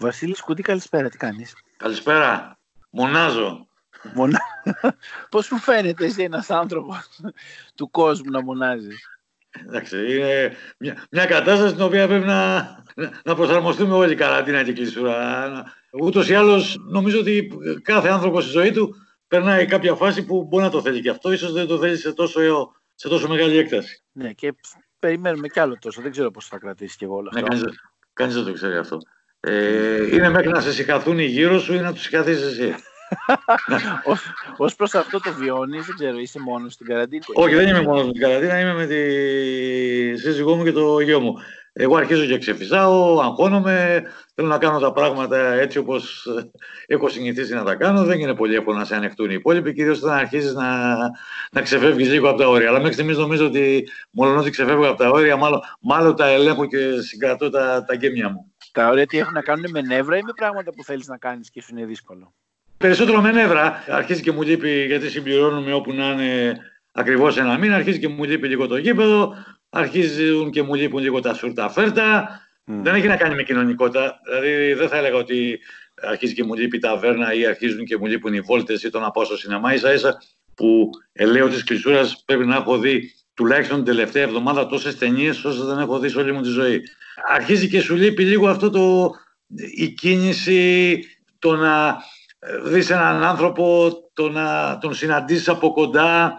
Βασίλης Κουτή, καλησπέρα. Τι κάνεις; Καλησπέρα. Μονάζω. Μονά... Πώς σου φαίνεται εσύ ένας άνθρωπος του κόσμου να μονάζεις; Εντάξει, είναι μια, μια κατάσταση στην οποία πρέπει να, να προσαρμοστούμε όλοι καραντίνα και κλεισούρα. Ούτως ή άλλως νομίζω ότι κάθε άνθρωπος στη ζωή του περνάει κάποια φάση που μπορεί να το θέλει και αυτό, ίσως δεν το θέλει σε τόσο, σε τόσο μεγάλη έκταση. Ναι, και περιμένουμε κι άλλο τόσο. Δεν ξέρω πώς θα κρατήσει και εγώ όλο Ναι, αυτό. κανείς, κανείς δεν το ξέρει αυτό. Ε, είναι μέχρι να σε συγχαθούν οι γύρω σου ή να τους συγχαθείς εσύ. Ω προς αυτό το βιώνεις, δεν ξέρω, είσαι μόνος στην καραντίνα; Όχι, δεν είμαι μόνος με την καραντίνα, είμαι με τη σύζυγό μου και το γιο μου. Εγώ αρχίζω και ξεφυσάω, αγχώνομαι, θέλω να κάνω τα πράγματα έτσι όπως έχω συνηθίσει να τα κάνω. Δεν είναι πολύ εύκολο να σε ανεχτούν οι υπόλοιποι, κυρίως όταν αρχίζεις να, να ξεφεύγεις λίγο από τα όρια. Αλλά μέχρι στιγμής νομίζω ότι μόνο ότι ξεφεύγω από τα όρια, μάλλον, μάλλον τα ελέγχω και συγκρατώ τα, τα γκέμια μου. Τα όρια τι έχουν να κάνουν με νεύρα ή με πράγματα που θέλεις να κάνεις και σου είναι δύσκολο; Περισσότερο με νεύρα. Αρχίζει και μου λείπει, γιατί συμπληρώνουμε όπου να είναι ακριβώς ένα μήνα, αρχίζει και μου λείπει λίγο το γήπεδο, αρχίζουν και μου λείπουν λίγο τα σούρτα φέρτα. Δεν έχει να κάνει με κοινωνικότητα. Δηλαδή δεν θα έλεγα ότι αρχίζει και μου λείπει η ταβέρνα ή αρχίζουν και μου λείπουν οι βόλτες ή το να πάω στο σινεμά. σα ίσα που ελαίω της κλεισούρα πρέπει να έχω δει τουλάχιστον την τελευταία εβδομάδα τόσες ταινίες όσε δεν έχω δει σε όλη μου τη ζωή. Αρχίζει και σου λείπει λίγο αυτό το, η κίνηση, το να δεις έναν άνθρωπο, το να τον συναντήσεις από κοντά,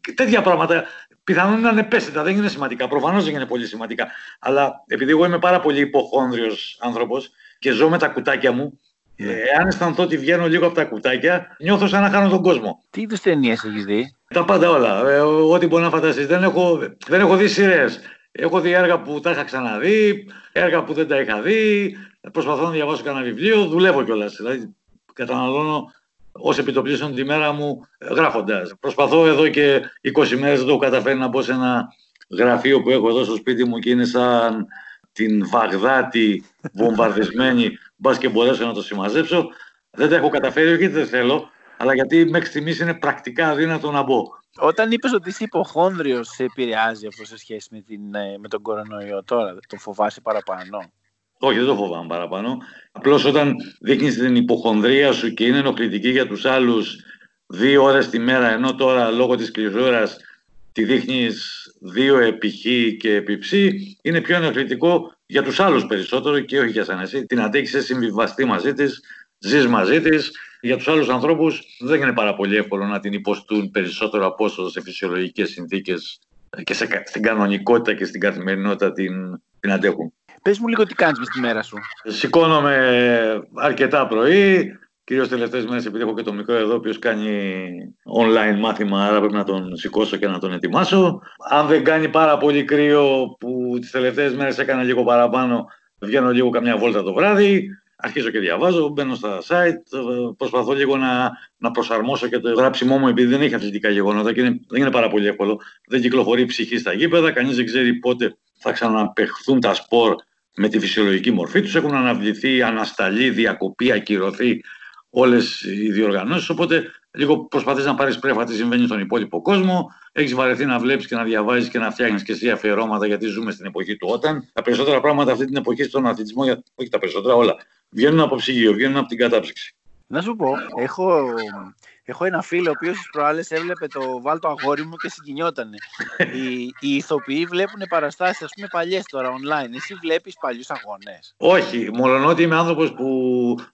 και τέτοια πράγματα. Πιθανόν να είναι επέστητα, δεν είναι σημαντικά. Προφανώς δεν είναι πολύ σημαντικά. Αλλά επειδή εγώ είμαι πάρα πολύ υποχόνδριος άνθρωπος και ζω με τα κουτάκια μου, Ναι. ε, αν αισθανθώ ότι βγαίνω λίγο από τα κουτάκια, νιώθω σαν να χάνω τον κόσμο. Τι είδους ταινίες έχεις δει, Τα πάντα όλα. Ε, ό,τι μπορεί να φανταστείς. Δεν έχω, δεν έχω δει σειρές. Έχω δει έργα που τα είχα ξαναδεί, έργα που δεν τα είχα δει. Προσπαθώ να διαβάσω κανένα βιβλίο, δουλεύω κιόλας. Δηλαδή, καταναλώνω ως επιτοπλίστων τη μέρα μου γράφοντας. Προσπαθώ εδώ και 20 μέρες, δεν το έχω καταφέρει να μπω σε ένα γραφείο που έχω εδώ στο σπίτι μου και είναι σαν την Βαγδάτη βομβαρδισμένη. Μπας και μπορέσω να το συμμαζέψω. Δεν τα έχω καταφέρει, όχι γιατί δεν θέλω, αλλά γιατί μέχρι στιγμής είναι πρακτικά αδύνατο να μπω. Όταν είπες ότι είσαι υποχόνδριος, σε επηρεάζει αυτό σε σχέση με, την, ε, με τον κορονοϊό τώρα, τον φοβάσαι παραπάνω; Όχι, δεν το φοβάμαι παραπάνω. Απλώς όταν δείχνεις την υποχονδρία σου και είναι ενοχλητική για τους άλλους δύο ώρες τη μέρα, ενώ τώρα λόγω της κλεισούρας τη δείχνεις δύο επί χ και επί ψ, είναι πιο ενοχλητικό για τους άλλους περισσότερο και όχι για σένα. Εσύ την αντέχεις, συμβιβαστεί μαζί της, ζεις μαζί της. Για τους άλλους ανθρώπους δεν είναι πάρα πολύ εύκολο να την υποστούν περισσότερο από όσο σε φυσιολογικές συνθήκες και σε, στην κανονικότητα και στην καθημερινότητα την, την αντέχουν. Πες μου λίγο τι κάνεις μες τη μέρα σου. Σηκώνομαι αρκετά πρωί, κυρίως τελευταίες μέρες επειδή έχω και το μικρό εδώ, ο οποίος κάνει online μάθημα, άρα πρέπει να τον σηκώσω και να τον ετοιμάσω. Αν δεν κάνει πάρα πολύ κρύο, που τις τελευταίες μέρες έκανα λίγο παραπάνω, βγαίνω λίγο καμιά βόλτα το βράδυ, αρχίζω και διαβάζω, μπαίνω στα site, προσπαθώ λίγο να, να προσαρμόσω και το γράψιμό μου, επειδή δεν έχει αθλητικά γεγονότα και είναι, δεν είναι πάρα πολύ εύκολο. Δεν κυκλοφορεί η ψυχή στα γήπεδα, κανείς δεν ξέρει πότε θα ξαναπεχθούν τα σπορ με τη φυσιολογική μορφή τους. Έχουν αναβληθεί, ανασταλεί, διακοπή, ακυρωθεί όλες οι διοργανώσεις. Οπότε λίγο προσπαθείς να πάρεις πρέφα τι συμβαίνει στον υπόλοιπο κόσμο. Έχεις βαρεθεί να βλέπεις και να διαβάζεις και να φτιάχνεις και εσύ αφιερώματα γιατί ζούμε στην εποχή του όταν. Τα περισσότερα πράγματα αυτή την εποχή στον αθλητισμό, όχι τα περισσότερα όλα, βγαίνουν από ψυγείο, βγαίνουν από την κατάψυξη. Να σου πω, έχω, έχω ένα φίλο ο οποίος τις προάλλες έβλεπε το βάλτο αγόρι μου και συγκινιότανε. οι, οι ηθοποιοί βλέπουν παραστάσεις, ας πούμε, παλιές τώρα online. Εσύ βλέπεις παλιούς αγώνες; Όχι, μόνο ότι είμαι άνθρωπος που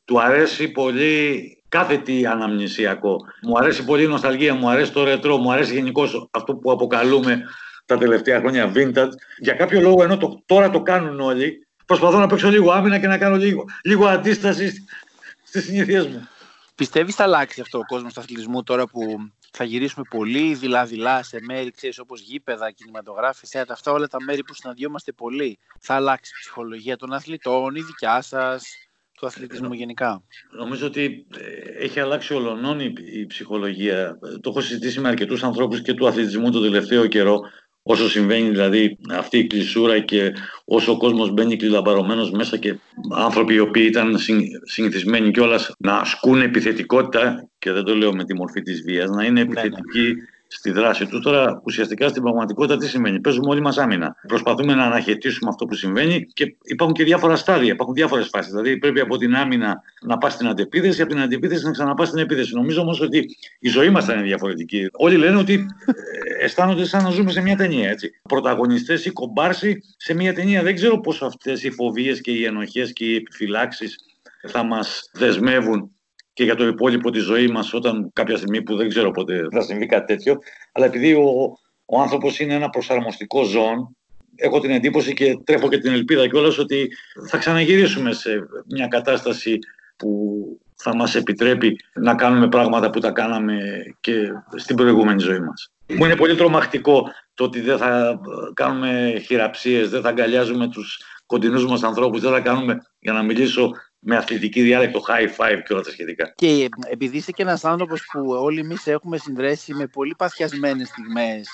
του αρέσει πολύ κάθε τι αναμνησιακό. Μου αρέσει πολύ η νοσταλγία, μου αρέσει το ρετρό, μου αρέσει γενικώ αυτό που αποκαλούμε τα τελευταία χρόνια vintage. Για κάποιο λόγο, ενώ το, τώρα το κάνουν όλοι, προσπαθώ να παίξω λίγο άμυνα και να κάνω λίγο, λίγο αντίσταση στις συνήθειές μου. Πιστεύεις θα αλλάξει αυτό ο κόσμος του αθλητισμού τώρα που θα γυρίσουμε πολύ δειλά-δειλά σε μέρη, ξέρεις, όπως γήπεδα, κινηματογράφοι, θέατα, αυτά όλα τα μέρη που συναντιόμαστε πολύ. Θα αλλάξει η ψυχολογία των αθλητών, η δικιά σας. του αθλητισμού γενικά; Νομίζω ότι ε, έχει αλλάξει ολονών η, η ψυχολογία. Το έχω συζητήσει με αρκετούς ανθρώπους και του αθλητισμού το τελευταίο καιρό. Όσο συμβαίνει δηλαδή αυτή η κλεισούρα και όσο ο κόσμος μπαίνει κλειδαμπαρωμένος μέσα και άνθρωποι οι οποίοι ήταν συνηθισμένοι κιόλας να ασκούν επιθετικότητα, και δεν το λέω με τη μορφή της βίας, να είναι ναι, ναι. επιθετικοί στη δράση του. Τώρα ουσιαστικά στην πραγματικότητα τι σημαίνει; Παίζουμε όλοι μας άμυνα. Προσπαθούμε να αναχαιτήσουμε αυτό που συμβαίνει και υπάρχουν και διάφορα στάδια, υπάρχουν διάφορες φάσεις. Δηλαδή πρέπει από την άμυνα να πας στην αντεπίθεση, από την αντεπίθεση να ξαναπάς στην επίθεση. Νομίζω όμως ότι η ζωή μας θα είναι διαφορετική. Όλοι λένε ότι ε, αισθάνονται σαν να ζούμε σε μια ταινία. Έτσι. Πρωταγωνιστές ή κομπάρσι σε μια ταινία. Δεν ξέρω πώς αυτές οι φοβίες και οι ενοχές και οι επιφυλάξεις θα μας δεσμεύουν και για το υπόλοιπο της ζωής μας, όταν κάποια στιγμή που δεν ξέρω πότε θα συμβεί κάτι τέτοιο. Αλλά επειδή ο, ο άνθρωπος είναι ένα προσαρμοστικό ζώο, έχω την εντύπωση και τρέχω και την ελπίδα κιόλας ότι θα ξαναγυρίσουμε σε μια κατάσταση που θα μας επιτρέπει να κάνουμε πράγματα που τα κάναμε και στην προηγούμενη ζωή μας. Μου είναι πολύ τρομακτικό το ότι δεν θα κάνουμε χειραψίες, δεν θα αγκαλιάζουμε τους κοντινούς μας ανθρώπους, δεν θα κάνουμε, για να μιλήσω με αθλητική διάλεκτο, high five και όλα τα σχετικά. Και επειδή είσαι και ένας άνθρωπος που όλοι εμείς έχουμε συνδρέσει με πολύ παθιασμένες στιγμές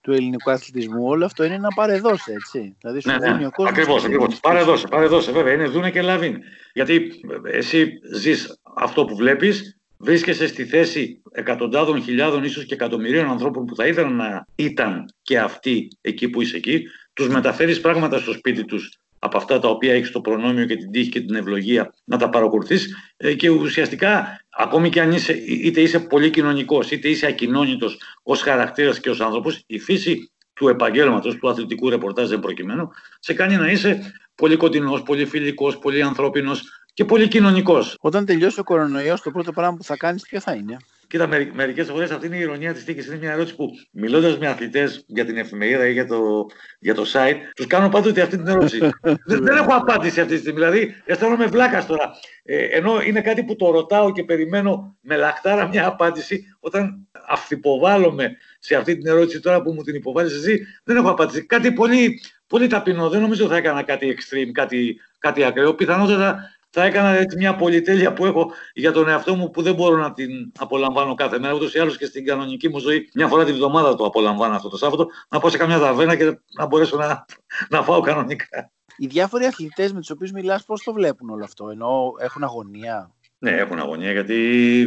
του ελληνικού αθλητισμού, όλο αυτό είναι να παρεδώσει, έτσι. Δηλαδή, ναι, ναι. ο κόσμος ακριβώς, ακριβώς. Παρεδώσε, παρεδώσε, βέβαια. Είναι δούνε και λαβίν. Γιατί εσύ ζεις αυτό που βλέπεις, βρίσκεσαι στη θέση εκατοντάδων χιλιάδων, ίσως και εκατομμυρίων ανθρώπων που θα ήθελαν να ήταν και αυτοί εκεί που είσαι εκεί, τους μεταφέρεις πράγματα στο σπίτι τους από αυτά τα οποία έχεις το προνόμιο και την τύχη και την ευλογία να τα παρακολουθείς ε, και ουσιαστικά ακόμη και αν είσαι, είτε είσαι πολύ κοινωνικός, είτε είσαι ακοινώνητος ως χαρακτήρας και ως άνθρωπος, η φύση του επαγγέλματος, του αθλητικού ρεπορτάζ δεν προκειμένου, σε κάνει να είσαι πολύ κοντινός, πολύ φιλικός, πολύ ανθρώπινος και πολύ κοινωνικός. Όταν τελειώσει ο κορονοϊός, το πρώτο πράγμα που θα κάνεις ποιο θα είναι; Κοίτα, μερικές φορές αυτή είναι η ηρωνία της τύχη. Είναι μια ερώτηση που μιλώντας με αθλητές για την εφημερίδα ή για το, για το site, τους κάνω πάντοτε αυτή την ερώτηση. δεν, δεν έχω απάντηση αυτή τη στιγμή. Δηλαδή, αισθάνομαι βλάκας τώρα. Ε, ενώ είναι κάτι που το ρωτάω και περιμένω με λαχτάρα μια απάντηση, όταν αυθυποβάλλομαι σε αυτή την ερώτηση τώρα που μου την υποβάλλεις εσύ, δεν έχω απάντηση. Κάτι πολύ, πολύ ταπεινό. Δεν νομίζω θα έκανα κάτι extreme, κάτι, κάτι ακραίο. Πιθανότατα θα έκανα έτσι μια πολυτέλεια που έχω για τον εαυτό μου που δεν μπορώ να την απολαμβάνω κάθε μέρα. Ούτως ή άλλως και στην κανονική μου ζωή, μια φορά τη βδομάδα το απολαμβάνω αυτό το Σάββατο, να πάω σε καμιά ταβέρνα και να μπορέσω να, να φάω κανονικά. Οι διάφοροι αθλητές με τους οποίους μιλάς, πώς το βλέπουν όλο αυτό, ενώ έχουν αγωνία; Ναι, έχουν αγωνία γιατί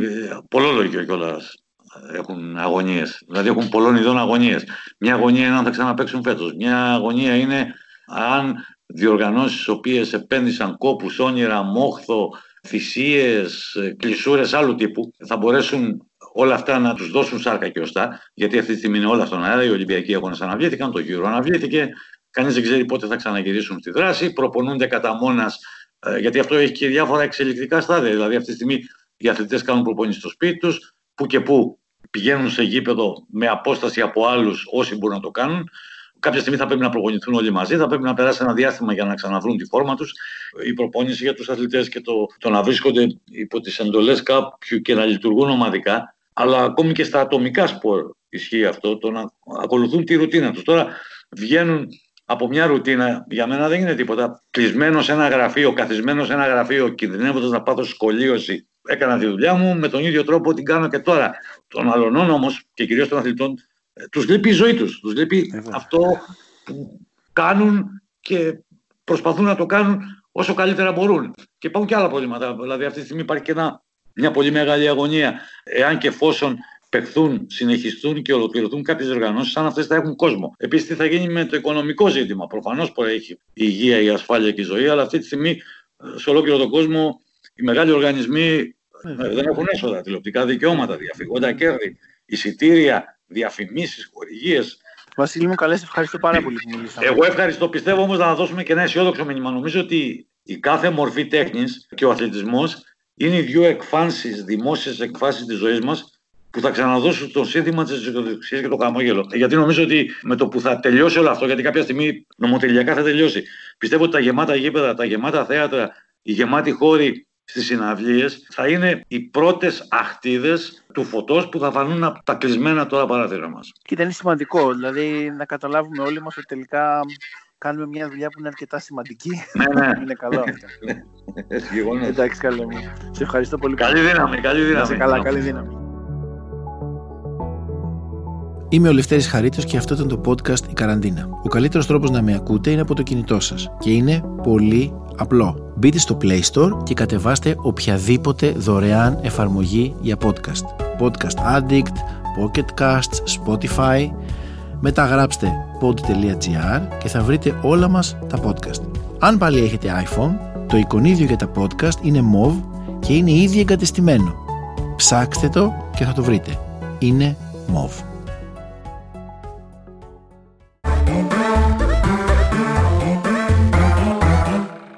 ε, πολλό κιόλας έχουν αγωνίες. Δηλαδή έχουν πολλών ειδών αγωνίες. Μια αγωνία είναι αν θα ξαναπέξουν φέτος. Μια αγωνία είναι αν διοργανώσεις οι οποίες επένδυσαν κόπους, όνειρα, μόχθο, θυσίες, ε, κλεισούρες άλλου τύπου θα μπορέσουν όλα αυτά να τους δώσουν σάρκα και οστά γιατί αυτή τη στιγμή είναι όλα στον αέρα, οι Ολυμπιακοί αγώνες αναβλήθηκαν, το γύρο αναβλήθηκε, κανείς δεν ξέρει πότε θα ξαναγυρίσουν στη δράση, προπονούνται κατά μόνας ε, γιατί αυτό έχει και διάφορα εξελικτικά στάδια. Δηλαδή, αυτή τη στιγμή οι αθλητές κάνουν προπονήσεις στο σπίτι τους, που και που πηγαίνουν σε γήπεδο με απόσταση από άλλους όσοι μπορούν να το κάνουν κάποια στιγμή θα πρέπει να προπονηθούν όλοι μαζί, θα πρέπει να περάσει ένα διάστημα για να ξαναβρούν τη φόρμα τους. Η προπόνηση για τους αθλητές και το, το να βρίσκονται υπό τις εντολές κάποιου και να λειτουργούν ομαδικά, αλλά ακόμη και στα ατομικά σπορ ισχύει αυτό, το να ακολουθούν τη ρουτίνα τους. Τώρα βγαίνουν από μια ρουτίνα, για μένα δεν είναι τίποτα. Κλεισμένος σε ένα γραφείο, καθισμένος σε ένα γραφείο, κινδυνεύοντας να πάθω σκολίωση. Έκανα τη δουλειά μου με τον ίδιο τρόπο την κάνω και τώρα. Των αλλωνών όμως και κυρίως των αθλητών ε, τους λείπει η ζωή τους, τους λείπει αυτό που κάνουν και προσπαθούν να το κάνουν όσο καλύτερα μπορούν. Και υπάρχουν και άλλα προβλήματα. Δηλαδή αυτή τη στιγμή υπάρχει και μια πολύ μεγάλη αγωνία. Εάν και εφόσον παιχθούν, συνεχιστούν και ολοκληρωθούν κάποιες οργανώσει, σαν αυτές θα έχουν κόσμο. Επίσης, τι θα γίνει με το οικονομικό ζήτημα. Προφανώς έχει η υγεία, η ασφάλεια και η ζωή, αλλά αυτή τη στιγμή σε ολόκληρο τον κόσμο οι μεγάλοι οργανισμοί δεν έχουν έσοδα, τηλεοπτικά δικαιώματα, διαφυγόντα κέρδη, εισιτήρια, διαφημίσεις, χορηγίες. Βασίλη μου, καλές, ευχαριστώ πάρα πολύ που μιλήσαμε. Εγώ ευχαριστώ. Πιστεύω όμως να δώσουμε και ένα αισιόδοξο μήνυμα. Νομίζω ότι η κάθε μορφή τέχνης και ο αθλητισμός είναι οι δύο εκφάνσεις, δημόσιες εκφάνσει της ζωής μας που θα ξαναδώσουν το σύνθημα της αισιοδοξίας και το χαμόγελο. Γιατί νομίζω ότι με το που θα τελειώσει όλο αυτό, γιατί κάποια στιγμή νομοτελειακά θα τελειώσει, πιστεύω ότι τα γεμάτα γήπεδα, τα γεμάτα θέατρα, οι γεμάτοι χώροι στις συναυλίες θα είναι οι πρώτες αχτίδες του φωτός που θα φανούν από τα κλεισμένα τώρα παράθυρα μας. Και είναι σημαντικό, δηλαδή να καταλάβουμε όλοι μας ότι τελικά κάνουμε μια δουλειά που είναι αρκετά σημαντική. Ναι, ναι. είναι καλό αυτό. Έτσι, γεγονός. Εντάξει, καλό μου. Σε ευχαριστώ πολύ. Καλή δύναμη, καλή Να δύναμη. είσαι καλά, καλή δύναμη. Είμαι ο Λευτέρης Χαρίτος και αυτό ήταν το podcast «Η Καραντίνα». Ο καλύτερος τρόπος να με ακούτε είναι από το κινητό σας και είναι πολύ απλό. Μπείτε στο Play Store και κατεβάστε οποιαδήποτε δωρεάν εφαρμογή για podcast. Podcast Addict, Pocket Casts, Spotify. Μετά γράψτε pod.gr και θα βρείτε όλα μας τα podcast. Αν πάλι έχετε iPhone, το εικονίδιο για τα podcast είναι MOV και είναι ήδη εγκατεστημένο. Ψάξτε το και θα το βρείτε. Είναι MOV.